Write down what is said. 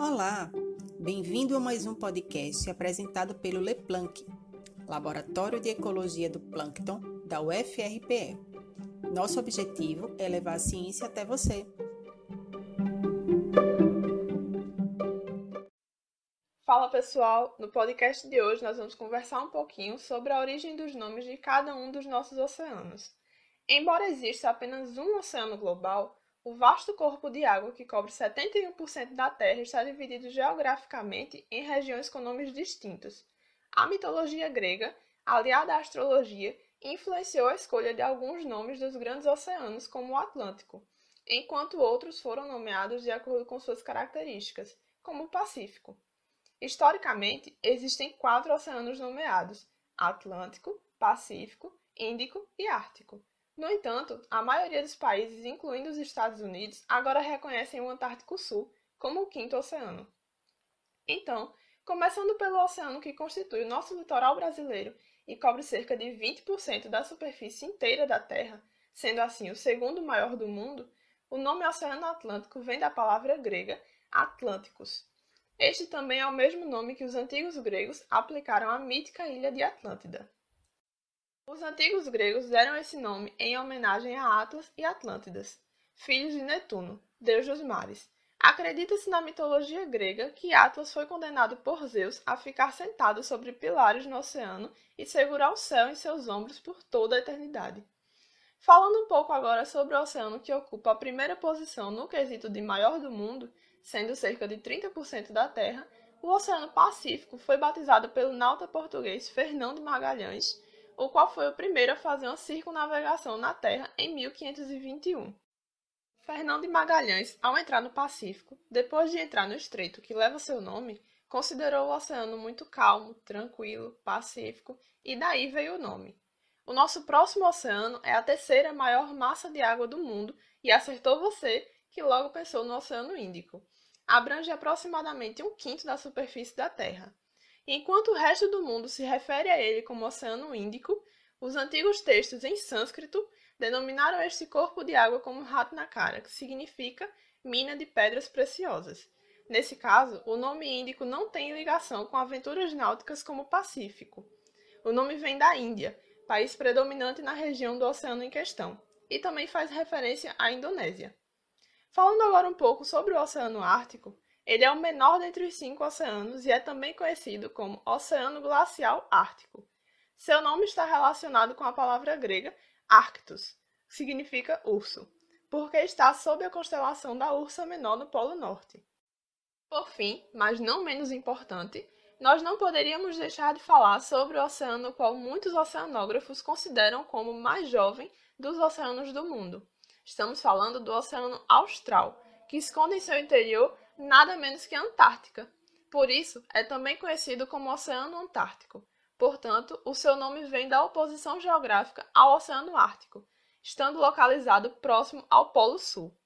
Olá, bem-vindo a mais um podcast apresentado pelo LePlanck, Laboratório de Ecologia do Plâncton da UFRPE. Nosso objetivo é levar a ciência até você. Fala pessoal, no podcast de hoje nós vamos conversar um pouquinho sobre a origem dos nomes de cada um dos nossos oceanos. Embora exista apenas um oceano global, o vasto corpo de água que cobre 71% da Terra está dividido geograficamente em regiões com nomes distintos. A mitologia grega, aliada à astrologia, influenciou a escolha de alguns nomes dos grandes oceanos, como o Atlântico, enquanto outros foram nomeados de acordo com suas características, como o Pacífico. Historicamente, existem quatro oceanos nomeados: Atlântico, Pacífico, Índico e Ártico. No entanto, a maioria dos países, incluindo os Estados Unidos, agora reconhecem o Antártico Sul como o quinto oceano. Então, começando pelo oceano que constitui o nosso litoral brasileiro e cobre cerca de 20% da superfície inteira da Terra, sendo assim o segundo maior do mundo, o nome Oceano Atlântico vem da palavra grega Atlânticos. Este também é o mesmo nome que os antigos gregos aplicaram à mítica ilha de Atlântida. Os antigos gregos deram esse nome em homenagem a Atlas e Atlântidas, filhos de Netuno, deus dos mares. Acredita-se na mitologia grega que Atlas foi condenado por Zeus a ficar sentado sobre pilares no oceano e segurar o céu em seus ombros por toda a eternidade. Falando um pouco agora sobre o oceano que ocupa a primeira posição no quesito de maior do mundo, sendo cerca de 30% da Terra, o Oceano Pacífico foi batizado pelo nauta português Fernão de Magalhães o qual foi o primeiro a fazer uma circunnavegação na Terra em 1521. Fernão de Magalhães, ao entrar no Pacífico, depois de entrar no estreito que leva seu nome, considerou o oceano muito calmo, tranquilo, pacífico, e daí veio o nome. O nosso próximo oceano é a terceira maior massa de água do mundo e acertou você que logo pensou no Oceano Índico. Abrange aproximadamente um quinto da superfície da Terra. Enquanto o resto do mundo se refere a ele como Oceano Índico, os antigos textos em sânscrito denominaram este corpo de água como Ratnakara, que significa mina de pedras preciosas. Nesse caso, o nome índico não tem ligação com aventuras náuticas como Pacífico. O nome vem da Índia, país predominante na região do oceano em questão, e também faz referência à Indonésia. Falando agora um pouco sobre o Oceano Ártico, ele é o menor dentre os cinco oceanos e é também conhecido como Oceano Glacial Ártico. Seu nome está relacionado com a palavra grega Arctus, que significa urso, porque está sob a constelação da Ursa Menor no Polo Norte. Por fim, mas não menos importante, nós não poderíamos deixar de falar sobre o oceano qual muitos oceanógrafos consideram como o mais jovem dos oceanos do mundo. Estamos falando do Oceano Austral, que esconde em seu interior nada menos que a Antártica. Por isso, é também conhecido como Oceano Antártico. Portanto, o seu nome vem da oposição geográfica ao Oceano Ártico, estando localizado próximo ao Polo Sul.